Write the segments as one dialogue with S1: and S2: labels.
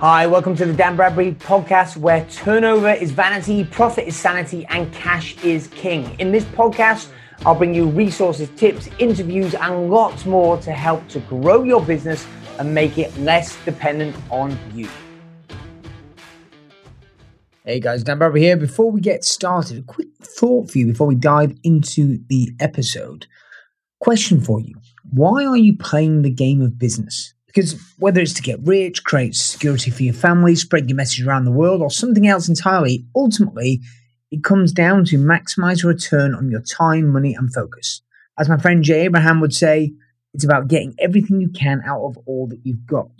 S1: Hi, welcome to the Dan Bradbury podcast where turnover is vanity, profit is sanity, and cash is king. In this podcast, I'll bring you resources, tips, interviews, and lots more to help to grow your business and make it less dependent on you. Hey guys, Dan Bradbury here. Before we get started, a quick thought for you before we dive into the episode. Question for you Why are you playing the game of business? Because whether it's to get rich, create security for your family, spread your message around the world, or something else entirely, ultimately, it comes down to maximize return on your time, money, and focus. As my friend Jay Abraham would say, it's about getting everything you can out of all that you've got.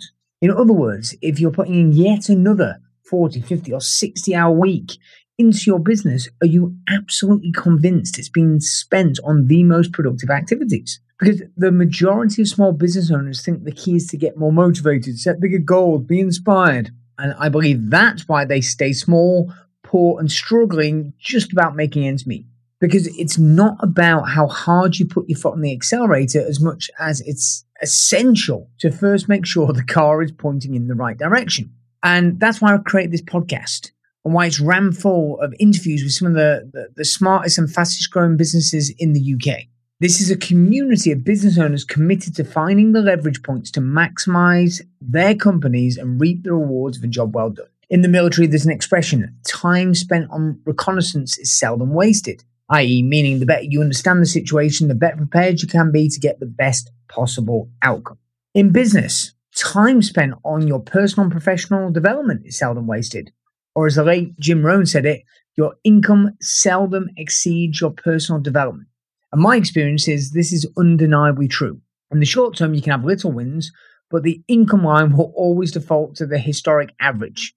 S1: In other words, if you're putting in yet another 40, 50, or 60 hour week into your business, are you absolutely convinced it's being spent on the most productive activities? Because the majority of small business owners think the key is to get more motivated, set bigger goals, be inspired. And I believe that's why they stay small, poor, and struggling just about making ends meet. Because it's not about how hard you put your foot on the accelerator as much as it's essential to first make sure the car is pointing in the right direction. And that's why I created this podcast and why it's ram full of interviews with some of the, the, the smartest and fastest growing businesses in the UK. This is a community of business owners committed to finding the leverage points to maximize their companies and reap the rewards of a job well done. In the military, there's an expression time spent on reconnaissance is seldom wasted, i.e., meaning the better you understand the situation, the better prepared you can be to get the best possible outcome. In business, time spent on your personal and professional development is seldom wasted. Or as the late Jim Rohn said it, your income seldom exceeds your personal development. And my experience is this is undeniably true. In the short term, you can have little wins, but the income line will always default to the historic average.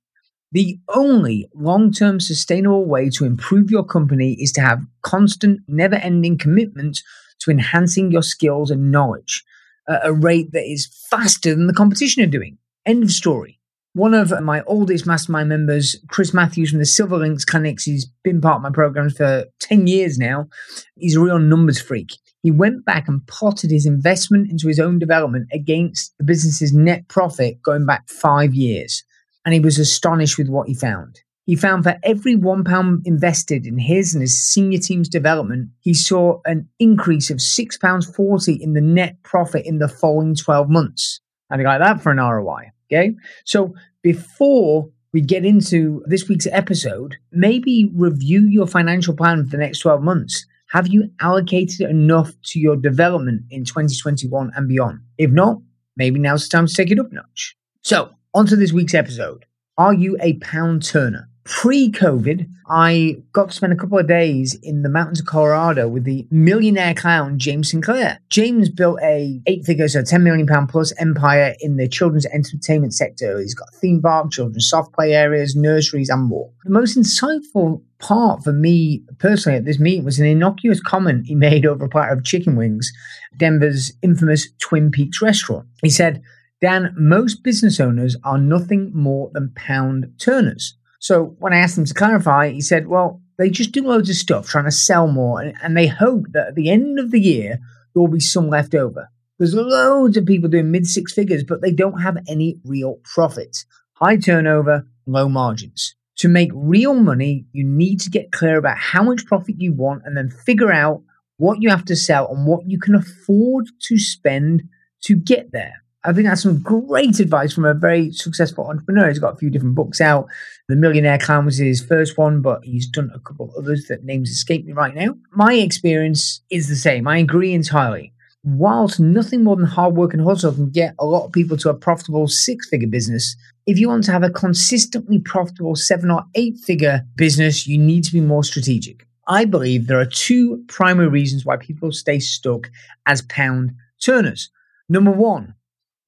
S1: The only long term sustainable way to improve your company is to have constant, never ending commitment to enhancing your skills and knowledge at a rate that is faster than the competition are doing. End of story. One of my oldest mastermind members, Chris Matthews from the Silver Links Clinics, he's been part of my programs for 10 years now. He's a real numbers freak. He went back and plotted his investment into his own development against the business's net profit going back five years. And he was astonished with what he found. He found for every one pound invested in his and his senior team's development, he saw an increase of six pounds forty in the net profit in the following 12 months. And you like that for an ROI. Okay. So before we get into this week's episode, maybe review your financial plan for the next 12 months. Have you allocated enough to your development in 2021 and beyond? If not, maybe now's the time to take it up a notch. So, on to this week's episode. Are you a pound turner? Pre COVID, I got to spend a couple of days in the mountains of Colorado with the millionaire clown James Sinclair. James built a eight figure, so 10 million pound plus empire in the children's entertainment sector. He's got theme park, children's soft play areas, nurseries, and more. The most insightful part for me personally at this meeting was an innocuous comment he made over a platter of chicken wings, Denver's infamous Twin Peaks restaurant. He said, Dan, most business owners are nothing more than pound turners. So when I asked him to clarify, he said, well, they just do loads of stuff trying to sell more, and, and they hope that at the end of the year, there will be some left over. There's loads of people doing mid six figures, but they don't have any real profits. High turnover, low margins. To make real money, you need to get clear about how much profit you want and then figure out what you have to sell and what you can afford to spend to get there. I think that's some great advice from a very successful entrepreneur. He's got a few different books out. The Millionaire Clown was his first one, but he's done a couple others that names escape me right now. My experience is the same. I agree entirely. Whilst nothing more than hard work and hustle can get a lot of people to a profitable six figure business, if you want to have a consistently profitable seven or eight figure business, you need to be more strategic. I believe there are two primary reasons why people stay stuck as pound turners. Number one,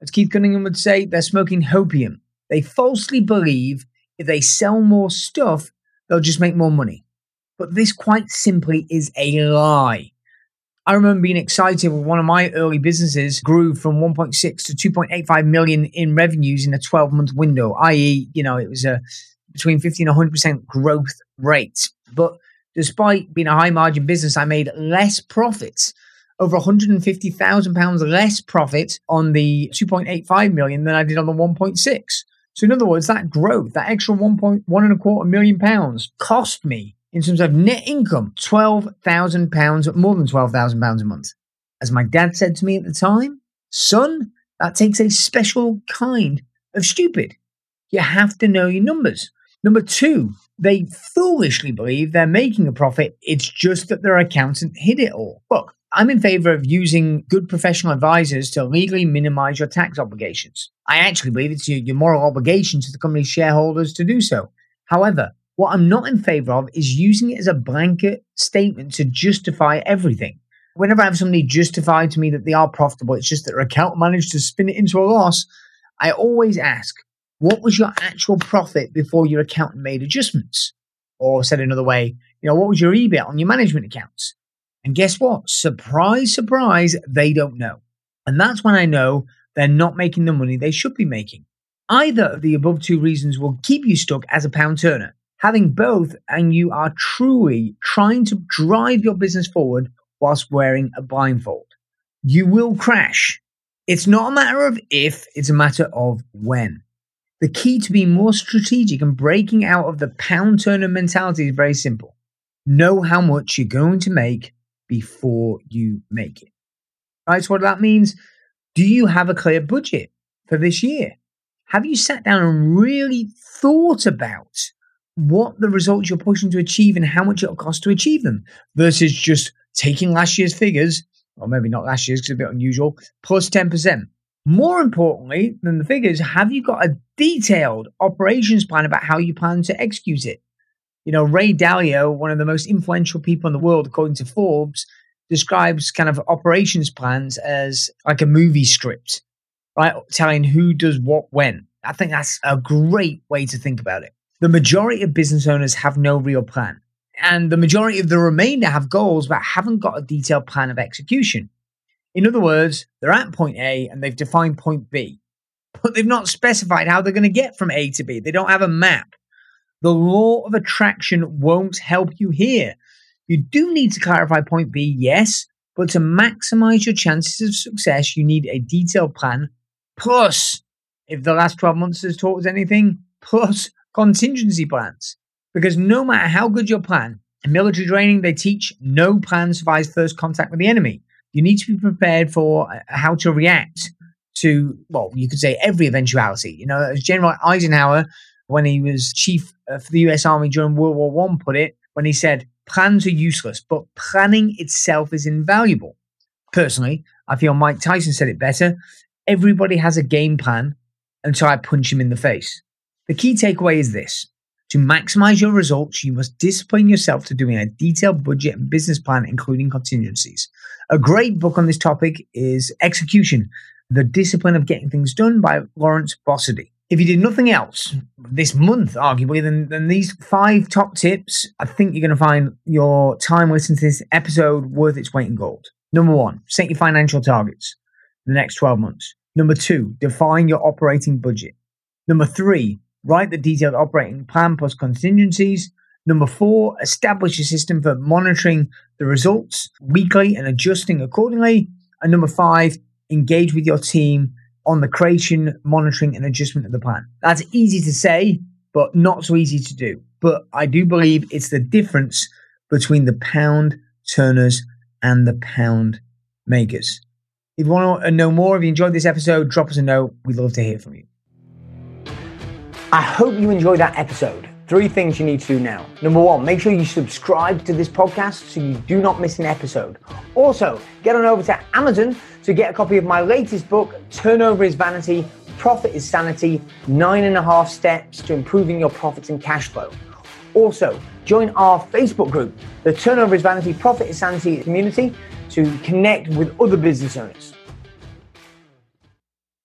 S1: as Keith Cunningham would say, they're smoking hopium. They falsely believe if they sell more stuff, they'll just make more money. But this quite simply is a lie. I remember being excited when one of my early businesses grew from 1.6 to 2.85 million in revenues in a 12 month window, i.e., you know, it was a between 50 and 100% growth rate. But despite being a high margin business, I made less profits over 150,000 pounds less profit on the 2.85 million than I did on the 1.6. So in other words, that growth, that extra one point one and a quarter million pounds cost me in terms of net income, twelve thousand pounds, more than twelve thousand pounds a month. As my dad said to me at the time, son, that takes a special kind of stupid. You have to know your numbers. Number two, they foolishly believe they're making a profit. It's just that their accountant hid it all. Look, I'm in favor of using good professional advisors to legally minimize your tax obligations. I actually believe it's your, your moral obligation to the company's shareholders to do so. However, what I'm not in favor of is using it as a blanket statement to justify everything. Whenever I have somebody justify to me that they are profitable, it's just that their account managed to spin it into a loss. I always ask, what was your actual profit before your accountant made adjustments? Or said another way, you know, what was your EBIT on your management accounts? And guess what? Surprise, surprise, they don't know. And that's when I know they're not making the money they should be making. Either of the above two reasons will keep you stuck as a pound turner. Having both, and you are truly trying to drive your business forward whilst wearing a blindfold. You will crash. It's not a matter of if, it's a matter of when. The key to being more strategic and breaking out of the pound turner mentality is very simple. Know how much you're going to make before you make it. Right? So, what that means, do you have a clear budget for this year? Have you sat down and really thought about what the results you're pushing to achieve and how much it'll cost to achieve them versus just taking last year's figures, or maybe not last year's because it's a bit unusual, plus 10%? More importantly than the figures, have you got a detailed operations plan about how you plan to execute it? You know, Ray Dalio, one of the most influential people in the world, according to Forbes, describes kind of operations plans as like a movie script, right? Telling who does what when. I think that's a great way to think about it. The majority of business owners have no real plan. And the majority of the remainder have goals but haven't got a detailed plan of execution. In other words, they're at point A and they've defined point B, but they've not specified how they're going to get from A to B. They don't have a map. The law of attraction won't help you here. You do need to clarify point B, yes, but to maximize your chances of success, you need a detailed plan. Plus, if the last 12 months has taught us anything, plus contingency plans. Because no matter how good your plan, in military training, they teach no plan survives first contact with the enemy you need to be prepared for uh, how to react to, well, you could say every eventuality. You know, as General Eisenhower, when he was chief uh, for the US Army during World War One, put it, when he said, plans are useless, but planning itself is invaluable. Personally, I feel Mike Tyson said it better. Everybody has a game plan until I punch him in the face. The key takeaway is this to maximize your results, you must discipline yourself to doing a detailed budget and business plan, including contingencies. A great book on this topic is Execution The Discipline of Getting Things Done by Lawrence Bossidy. If you did nothing else mm. this month, arguably, then, then these five top tips, I think you're going to find your time listening to this episode worth its weight in gold. Number one, set your financial targets for the next 12 months. Number two, define your operating budget. Number three, write the detailed operating plan plus contingencies. Number four, establish a system for monitoring the results weekly and adjusting accordingly. And number five, engage with your team on the creation, monitoring, and adjustment of the plan. That's easy to say, but not so easy to do. But I do believe it's the difference between the pound turners and the pound makers. If you want to know more, if you enjoyed this episode, drop us a note. We'd love to hear from you. I hope you enjoyed that episode. Three things you need to do now. Number one, make sure you subscribe to this podcast so you do not miss an episode. Also, get on over to Amazon to get a copy of my latest book, Turnover is Vanity, Profit is Sanity Nine and a Half Steps to Improving Your Profits and Cash Flow. Also, join our Facebook group, the Turnover is Vanity, Profit is Sanity community, to connect with other business owners.